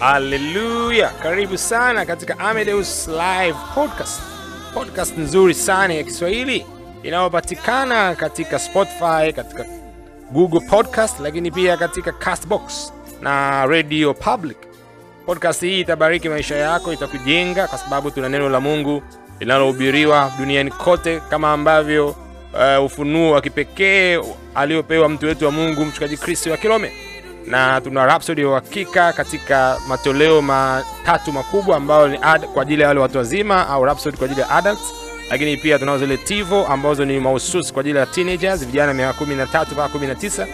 Haleluya! Karibu sana katika Amedeus Live Podcast, podcast nzuri sana ya Kiswahili inayopatikana katika Spotify, katika Google Podcast, lakini pia katika Castbox na Radio Public. Podcast hii itabariki maisha yako, itakujenga kwa sababu tuna neno la Mungu linalohubiriwa duniani kote, kama ambavyo uh, ufunuo wa kipekee aliopewa mtu wetu wa Mungu mchungaji Kristo wa Kilome na tuna Rhapsody ya uhakika katika matoleo matatu makubwa ambayo ni ad, kwa ajili ya wale watu wazima au Rhapsody kwa ajili ya adults, lakini pia tunao zile Tivo ambazo ni mahususi kwa ajili ya teenagers, vijana miaka 13 mpaka 19,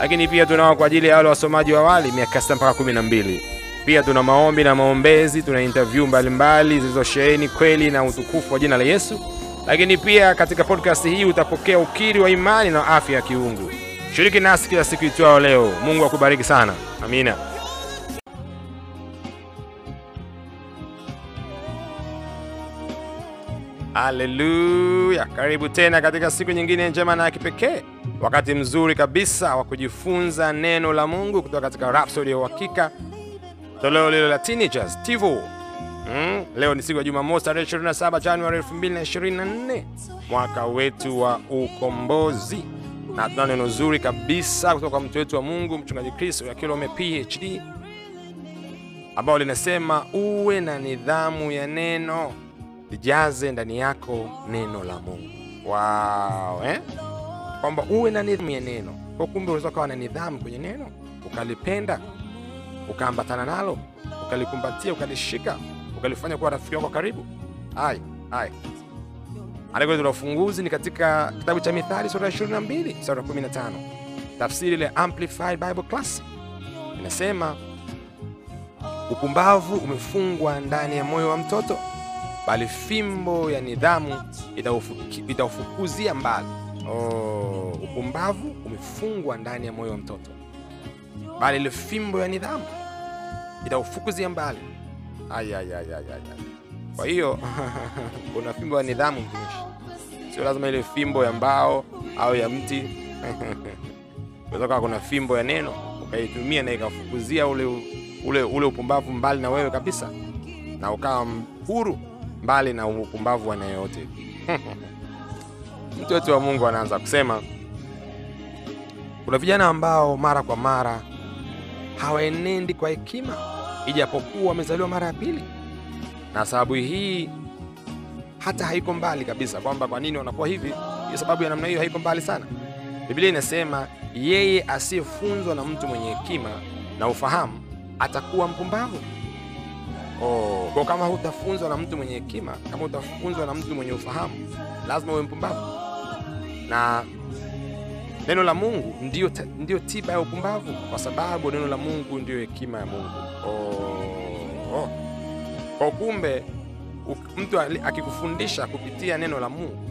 lakini pia tunao kwa ajili ya wale wasomaji wa awali miaka 6 mpaka 12. Pia tuna maombi na maombezi, tuna interview mbalimbali zilizosheheni kweli na utukufu wa jina la Yesu, lakini pia katika podcast hii utapokea ukiri wa imani na afya ya kiungu. Shiriki nasi kila siku itwao leo. Mungu akubariki sana. Amina. Haleluya! Karibu tena katika siku nyingine njema na ya kipekee, wakati mzuri kabisa wa kujifunza neno la Mungu kutoka katika Rhapsody ya uhakika, toleo lilo la teenagers Tivo. Mm, leo ni siku ya Jumamosi tarehe 27 Januari 2024 mwaka wetu wa ukombozi na tuna neno zuri kabisa kutoka kwa mtu wetu wa Mungu mchungaji Kristo akilome PhD ambao linasema uwe na nidhamu ya neno, lijaze ndani yako neno la Mungu. Wow, eh? Kwamba uwe na nidhamu ya neno. Kwa kumbe unaweza ukawa na nidhamu kwenye neno, ukalipenda, ukaambatana nalo, ukalikumbatia, ukalishika, ukalifanya kuwa rafiki wako karibu. Hai, hai. Andiko la ufunguzi ni katika kitabu cha Mithali sura ya 22 sura ya 15, tafsiri ile Amplified Bible Classic inasema, upumbavu umefungwa ndani ya moyo wa mtoto, bali fimbo ya nidhamu itaufukuzia mbali. Oh, upumbavu umefungwa ndani ya moyo wa mtoto, bali ile fimbo ya nidhamu itaufukuzia mbali. Ay, ay, ay, ay, ay. Kwa hiyo kuna fimbo ya nidhamu mtumishi, sio lazima ile fimbo ya mbao au ya mti. Unaweza kuna fimbo ya neno ukaitumia na ikafukuzia ule, ule, ule upumbavu mbali na wewe kabisa, na ukawa huru mbali na upumbavu wa yoyote. Mtu wetu wa Mungu anaanza kusema kuna vijana ambao mara kwa mara hawaenendi kwa hekima, ijapokuwa wamezaliwa mara ya pili na sababu hii hata haiko mbali kabisa, kwamba kwa nini wanakuwa hivi. Sababu ya namna hiyo haiko mbali sana. Biblia inasema yeye asiyefunzwa na mtu mwenye hekima na ufahamu atakuwa mpumbavu. Oh, kwa kama hutafunzwa na mtu mwenye hekima, kama utafunzwa na mtu mwenye ufahamu, lazima uwe mpumbavu. Na neno la Mungu ndiyo, ndiyo tiba ya upumbavu, kwa sababu neno la Mungu ndiyo hekima ya Mungu. Oh, oh. Kwa kumbe mtu akikufundisha kupitia neno la Mungu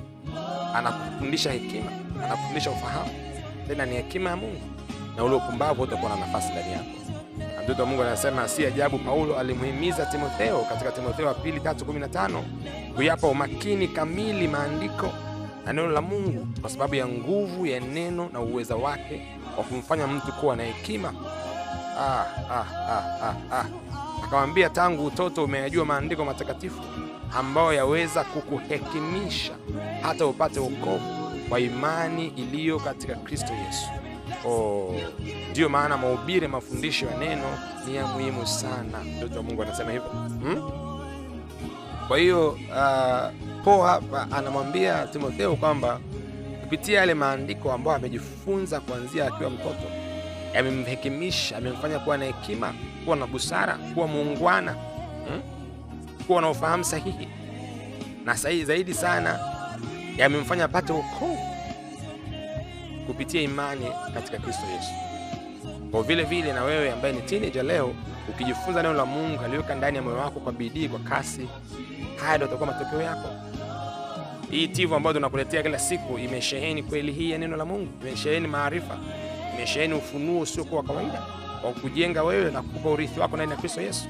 anakufundisha hekima, anakufundisha ufahamu, tena ni hekima ya Mungu, na ule upumbavu utakuwa na nafasi ndani yako. Mtoto wa Mungu anasema si ajabu Paulo alimuhimiza Timotheo katika Timotheo wa pili 3:15 kuyapa umakini kamili maandiko na neno la Mungu kwa sababu ya nguvu ya neno na uweza wake wa kumfanya mtu kuwa na hekima. ah, ah, ah, ah, ah. Akamwambia, tangu utoto umeyajua maandiko matakatifu ambayo yaweza kukuhekimisha hata upate wokovu kwa imani iliyo katika Kristo Yesu. Ndiyo maana mahubiri, mafundisho ya neno ni ya muhimu sana. Mtoto wa Mungu anasema hivyo hmm? Kwa hiyo uh, Paulo hapa anamwambia Timotheo kwamba kupitia yale maandiko ambayo amejifunza kuanzia akiwa mtoto yamemhekimisha, amemfanya kuwa na hekima, kuwa na busara, kuwa muungwana hmm? kuwa na ufahamu sahihi, na sahihi zaidi sana yamemfanya apate wokovu kupitia imani katika Kristo Yesu. Kwa vile vile na wewe ambaye ni teenager leo, ukijifunza neno la Mungu aliweka ndani ya moyo wako kwa bidii, kwa kasi, haya ndio yatakuwa matokeo yako. Hii tivu ambayo tunakuletea kila siku imesheheni kweli hii ya neno la Mungu, imesheheni maarifa, imesheheni ufunuo usiokuwa wa kawaida wa kujenga wewe na kukupa urithi wako ndani ya Kristo Yesu.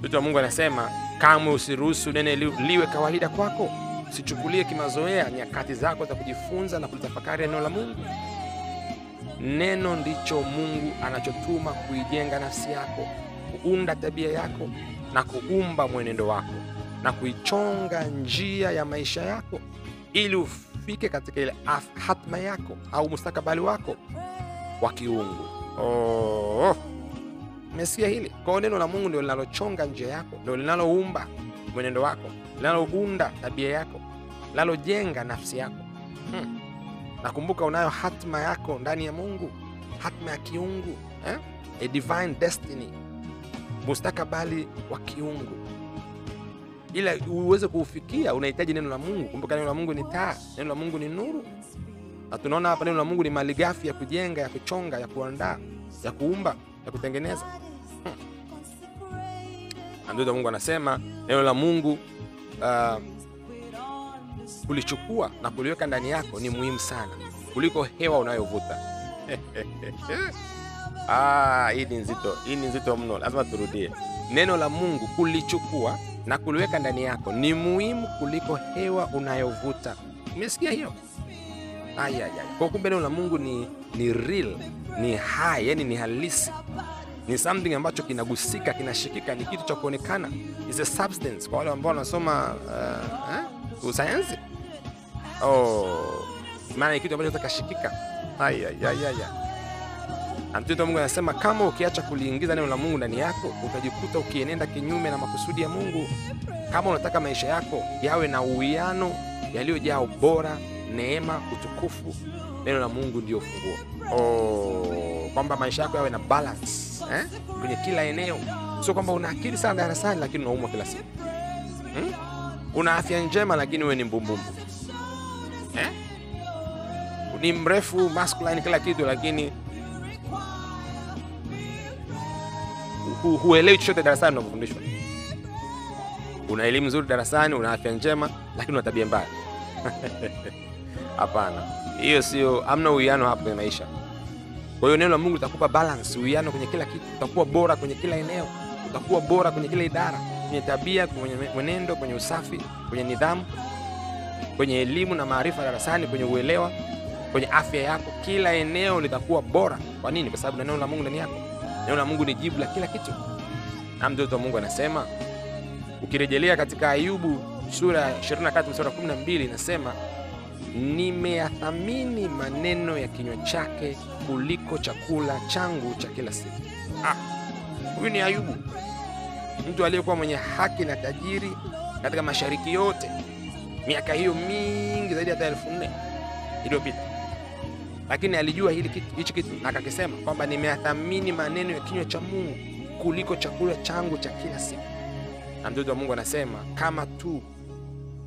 Mtu hmm. wa Mungu anasema kamwe usiruhusu nene li, liwe kawaida kwako, usichukulie kimazoea nyakati zako za kujifunza na kulitafakari neno la Mungu. Neno ndicho Mungu anachotuma kuijenga nafsi yako, kuunda tabia yako na kuumba mwenendo wako na kuichonga njia ya maisha yako ili ufike katika ile hatma yako au mustakabali wako wa kiungu. Oh, umesikia hili? Kwa neno la Mungu ndio linalochonga njia yako, ndio linaloumba mwenendo wako, linalounda tabia yako, linalojenga nafsi yako. Hmm. Nakumbuka unayo hatma yako ndani ya Mungu, hatma ya kiungu eh? A divine destiny, mustakabali wa kiungu. Ila uweze kuufikia unahitaji neno la Mungu. Kumbuka neno la Mungu ni taa, neno la Mungu ni nuru, na tunaona hapa neno la Mungu ni malighafi ya kujenga, ya kuchonga, ya kuandaa, ya kuumba, ya kutengeneza. Hmm. Ndio Mungu anasema neno la Mungu uh, kulichukua na kuliweka ndani yako ni muhimu sana kuliko hewa unayovuta. Ah, hii ni nzito, hii ni nzito mno, lazima turudie. Neno la Mungu kulichukua na kuliweka ndani yako ni muhimu kuliko hewa unayovuta. Umesikia hiyo? Ayayay, kwa kumbe neno la Mungu ni, ni real, ni hai, yani ni halisi, ni something ambacho kinagusika, kinashikika, ni kitu cha kuonekana, is a substance. Kwa wale ambao wanasoma uh, eh, usayansi oh, maana ni kitu ambacho kitakashikika. Ayayayaya. Na mtoto wa Mungu anasema kama ukiacha kuliingiza neno la Mungu ndani yako, utajikuta ukienenda kinyume na makusudi ya Mungu. Kama unataka maisha yako yawe na uwiano, yaliyojaa ubora, neema, utukufu, neno la Mungu ndio funguo. Oh, kwamba maisha yako yawe na balance eh? kwenye kila eneo, sio kwamba una akili sana darasani lakini unaumwa kila siku hmm? Una afya njema lakini wewe ni mbumbumbu eh? Ni mrefu masculine kila kitu lakini hu- huelewi chochote darasani unavyofundishwa. Una elimu nzuri darasani, una afya njema, lakini una tabia mbaya. Hapana, hiyo sio, hamna uwiano hapo kwenye maisha. Kwa hiyo neno la Mungu litakupa balance, uwiano kwenye kila kitu. Utakuwa bora kwenye kila eneo, utakuwa bora kwenye kila idara, kwenye tabia, kwenye mwenendo, kwenye usafi, kwenye nidhamu, kwenye elimu na maarifa darasani, kwenye uelewa, kwenye afya yako. Kila eneo litakuwa bora. Kwa nini? Kwa sababu na neno la Mungu ndani yako. Neno la Mungu ni jibu la kila kitu. Na mtoto wa Mungu anasema, ukirejelea katika Ayubu sura ya 23 mstari wa 12 inasema, nimeyathamini maneno ya kinywa chake kuliko chakula changu cha kila siku. Ah, huyu ni Ayubu, mtu aliyekuwa mwenye haki na tajiri katika mashariki yote, miaka hiyo mingi zaidi hata elfu nne iliyopita lakini alijua hili kitu, hichi kitu na akakisema kwamba nimeyathamini maneno ya kinywa cha Mungu kuliko chakula changu cha kila siku. Na mtoto wa Mungu anasema kama tu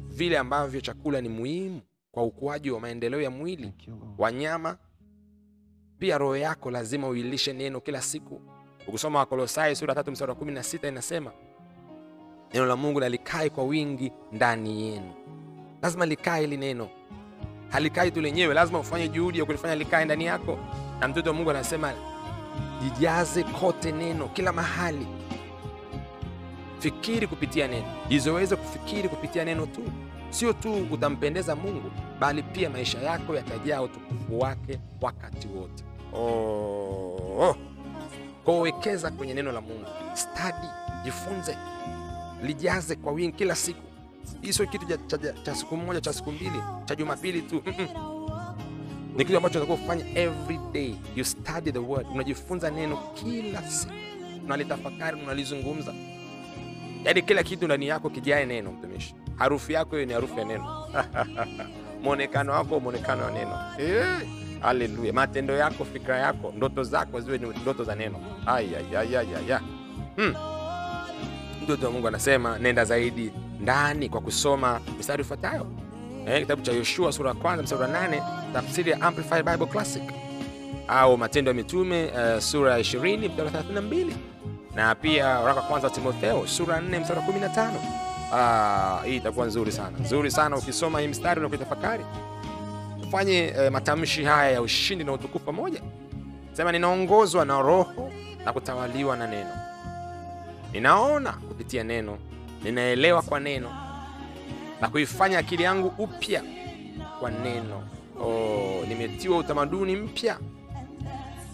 vile ambavyo chakula ni muhimu kwa ukuaji wa maendeleo ya mwili wanyama, pia roho yako lazima uilishe neno kila siku. Ukisoma Wakolosai sura tatu mstari wa 16 inasema neno la Mungu nalikae kwa wingi ndani yenu. Lazima likae hili neno halikai tu lenyewe, lazima ufanye juhudi ya kulifanya likae ndani yako. Na mtoto wa Mungu anasema jijaze kote neno, kila mahali. Fikiri kupitia neno, jizoweze kufikiri kupitia neno tu. Sio tu utampendeza Mungu, bali pia maisha yako yatajaa utukufu wake wakati wote. Oh. oh. wekeza kwenye neno la Mungu, stadi, jifunze, lijaze kwa wingi kila siku. Hii sio kitu cha, siku moja cha siku mbili cha Jumapili tu. Ni kitu ambacho unatakiwa kufanya every day. You study the word, unajifunza neno kila siku, unalitafakari, unalizungumza, yaani kila kitu ndani yako kijae neno. Mtumishi, harufu yako hiyo ni harufu ya neno mwonekano wako mwonekano wa neno eh, haleluya. Matendo yako, fikra yako, ndoto zako ziwe ni ndoto za neno. Ayayayaya, hmm. Mtoto wa Mungu anasema nenda zaidi ndani kwa kusoma mistari ifuatayo eh, kitabu cha Yoshua sura ya kwanza mstari wa nane tafsiri ya Amplified Bible Classic, au Matendo ya Mitume uh, sura ya 20 mstari wa 32 na pia waraka wa kwanza wa Timotheo sura ya 4 mstari wa 15. Ah, hii itakuwa nzuri sana nzuri sana ukisoma hii mstari na kuitafakari. Ufanye uh, matamshi haya ya ushindi na utukufu pamoja. Sema, ninaongozwa na Roho na kutawaliwa na neno, ninaona kupitia neno ninaelewa kwa neno na kuifanya akili yangu upya kwa neno. Oh, nimetiwa utamaduni mpya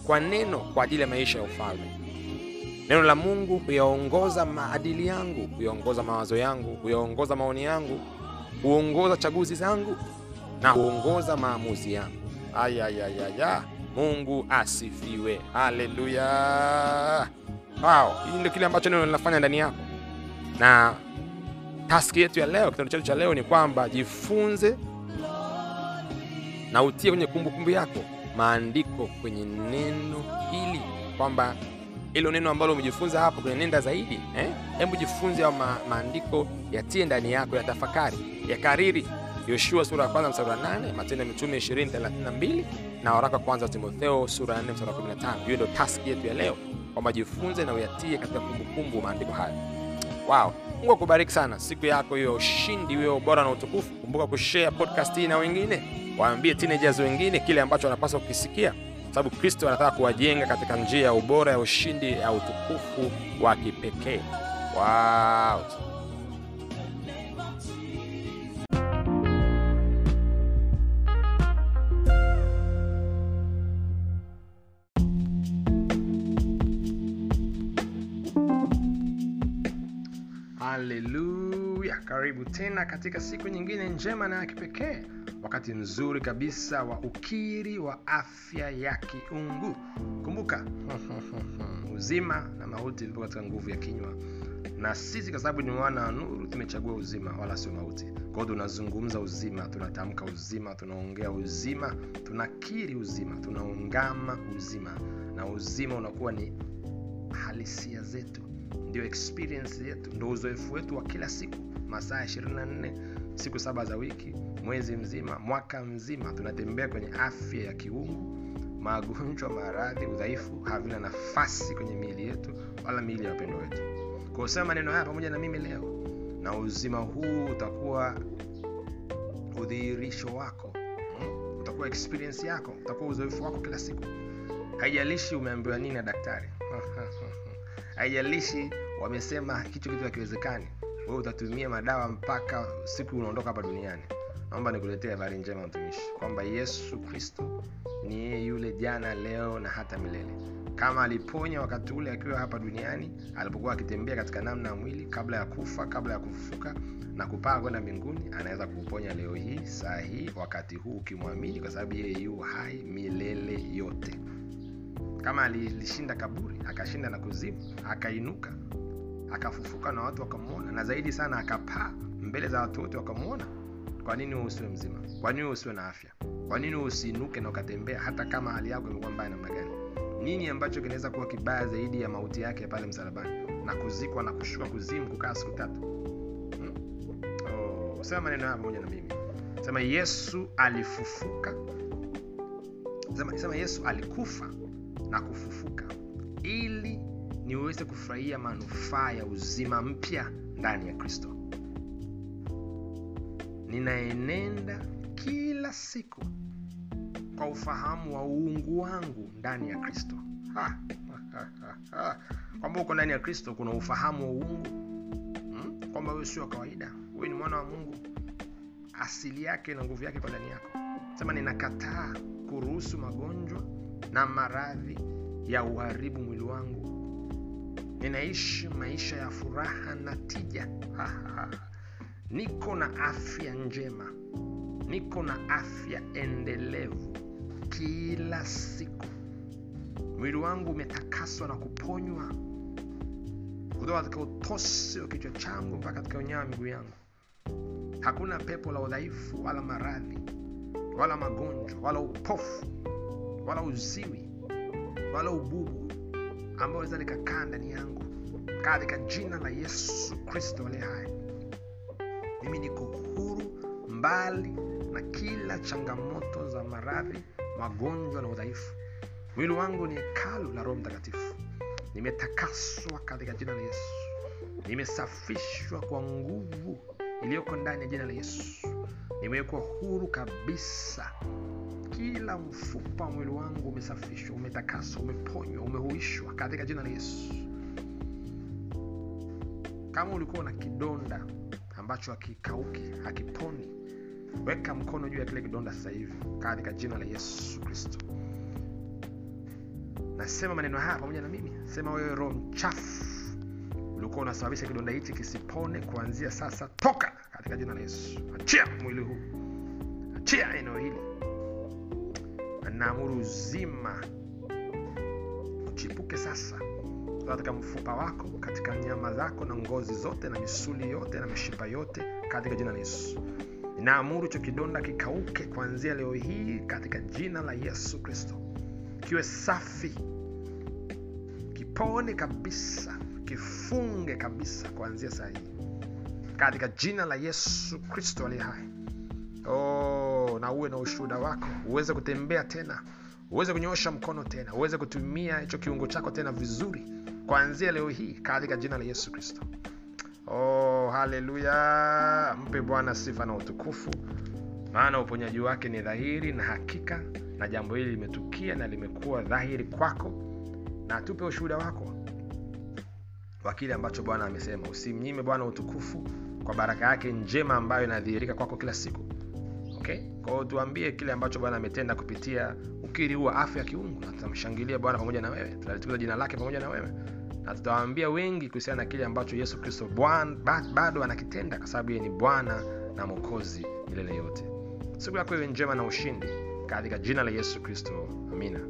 kwa neno kwa ajili ya maisha ya ufalme. Neno la Mungu huyaongoza maadili yangu, huyaongoza mawazo yangu, huyaongoza maoni yangu, huongoza chaguzi zangu na huongoza maamuzi yangu. Ayayayaya, Mungu asifiwe, haleluya! Wow, hii ndio kile ambacho neno linafanya ndani yako, na taski yetu ya leo, kitendo chetu cha leo ni kwamba jifunze na utie kwenye kumbukumbu yako maandiko kwenye neno hili, kwamba ilo neno ambalo umejifunza hapo kwenye nenda zaidi eh? Jifunze au ma, maandiko yatie ndani yako, ya tafakari, ya kariri. Yoshua sura ya kwanza mstari wa 8, Matendo ya Mitume 20:32 na waraka wa kwanza wa Timotheo sura ya 4 mstari wa 15. Hiyo ndio taski yetu ya leo, kwamba jifunze na uyatie katika kumbukumbu maandiko hayo. Wow, Mungu akubariki sana siku yako hiyo, ushindi hiyo ubora na utukufu. Kumbuka kushare podcast hii na wengine, waambie teenagers wengine kile ambacho wanapaswa kukisikia, sababu Kristo anataka kuwajenga katika njia ya ubora ya ushindi ya utukufu wa kipekee. Wow. Karibu tena katika siku nyingine njema na ya kipekee, wakati mzuri kabisa wa ukiri wa afya ya kiungu. Kumbuka uzima na mauti vipo katika nguvu ya kinywa, na sisi kwa sababu ni wana wa nuru tumechagua uzima wala sio mauti. kwao tunazungumza uzima, tunatamka uzima, tunaongea uzima, tunakiri uzima, tunaungama uzima, na uzima unakuwa ni halisia zetu ndio experience yetu, ndio uzoefu wetu wa kila siku, masaa 24 siku saba za wiki, mwezi mzima, mwaka mzima, tunatembea kwenye afya ya kiungu. Magonjwa, maradhi, udhaifu havina nafasi kwenye miili yetu wala miili ya wapendo wetu. kusema usema maneno haya pamoja na mimi leo, na uzima huu utakuwa udhihirisho wako, hmm? utakuwa experience yako, utakuwa uzoefu wako kila siku. Haijalishi umeambiwa nini na daktari haijalishi wamesema hicho kitu hakiwezekani, wewe utatumia madawa mpaka siku unaondoka hapa duniani. Naomba nikuletee habari njema mtumishi, kwamba Yesu Kristo ni yeye yule jana, leo na hata milele. Kama aliponya wakati ule akiwa hapa duniani, alipokuwa akitembea katika namna ya mwili, kabla ya kufa, kabla ya kufufuka na kupaa kwenda mbinguni, anaweza kuponya leo hii, saa hii, wakati huu, ukimwamini, kwa sababu yeye yu hai milele yote kama alilishinda kaburi akashinda na kuzimu akainuka akafufuka na watu wakamwona na zaidi sana akapaa mbele za watu wote wakamwona. Kwa nini wewe usiwe mzima? Kwa nini wewe usiwe na afya? Kwa nini wewe usiinuke na ukatembea hata kama hali yako imekuwa mbaya namna gani? Nini ambacho kinaweza kuwa kibaya zaidi ya mauti yake pale msalabani? Na kuzikwa na kushuka kuzimu kukaa siku tatu? Hmm? oh, sema maneno haya pamoja na mimi. Sema yesu alifufuka. Sema, sema yesu alikufa na kufufuka niweze kufurahia manufaa ya uzima mpya ndani ya kristo. Ninaenenda kila siku kwa ufahamu wa uungu wangu ndani ya kristo. Kwamba uko ndani ya kristo kuna ufahamu wa uungu. Hmm? kwamba huyo sio wa kawaida. Huyu ni mwana wa mungu. Asili yake na nguvu yake kwa ndani yako. Sema ninakataa kuruhusu magonjwa na maradhi ya uharibu mwili wangu ninaishi maisha ya furaha na tija. Niko na afya njema. Niko na afya endelevu. Kila siku. Mwili wangu umetakaswa na kuponywa. Kutoka katika utosi wa kichwa changu mpaka katika unyawa miguu yangu. Hakuna pepo la udhaifu wala maradhi wala magonjwa wala upofu wala uziwi wala ububu ambao weza likakaa ndani yangu. Katika jina la yesu kristo aliye hai. Mimi niko huru mbali na kila changamoto za maradhi magonjwa na udhaifu. Mwili wangu ni hekalu la roho mtakatifu. Nimetakaswa katika jina la yesu. Nimesafishwa kwa nguvu iliyoko ndani ya jina la yesu. Nimewekwa huru kabisa kila mfupa wa mwili wangu umesafishwa umetakaswa umeponywa umehuishwa katika jina la yesu. Kama ulikuwa na kidonda ambacho hakikauki hakiponi weka mkono juu ya kile kidonda sasa hivi katika jina la yesu kristo. Nasema maneno haya pamoja na mimi. Sema wewe roho mchafu ulikuwa unasababisha kidonda hichi kisipone kuanzia sasa toka katika jina la yesu. Achia mwili huu. Achia eneo hili naamuru uzima. Uchipuke sasa katika mfupa wako katika nyama zako na ngozi zote na misuli yote na mishipa yote katika jina la yesu. Naamuru hicho kidonda kikauke kuanzia leo hii katika jina la yesu kristo. Kiwe safi kipone kabisa kifunge kabisa kuanzia saa hii. Katika jina la yesu kristo aliye hai. Oh, na uwe na ushuhuda wako. Uweze kutembea tena. Uweze kunyoosha mkono tena. Uweze kutumia hicho kiungo chako tena vizuri. Kuanzia leo hii katika jina la yesu kristo. Oh, haleluya. Mpe bwana sifa na utukufu. Maana uponyaji wake ni dhahiri na hakika na jambo hili limetukia na limekuwa dhahiri kwako. Na tupe ushuhuda wako wa kile ambacho bwana amesema. Usimnyime bwana utukufu kwa baraka yake njema ambayo inadhihirika kwako kila siku kwao tuambie kile ambacho bwana ametenda kupitia ukiri huu wa afya ya kiungu na tutamshangilia bwana pamoja na wewe. Tutalitukuza jina lake pamoja na wewe. Na tutawaambia wengi kuhusiana na kile ambacho yesu kristo bado anakitenda kwa sababu yeye ni bwana na mwokozi milele yote. Siku yako iwe njema na ushindi katika jina la yesu kristo. Amina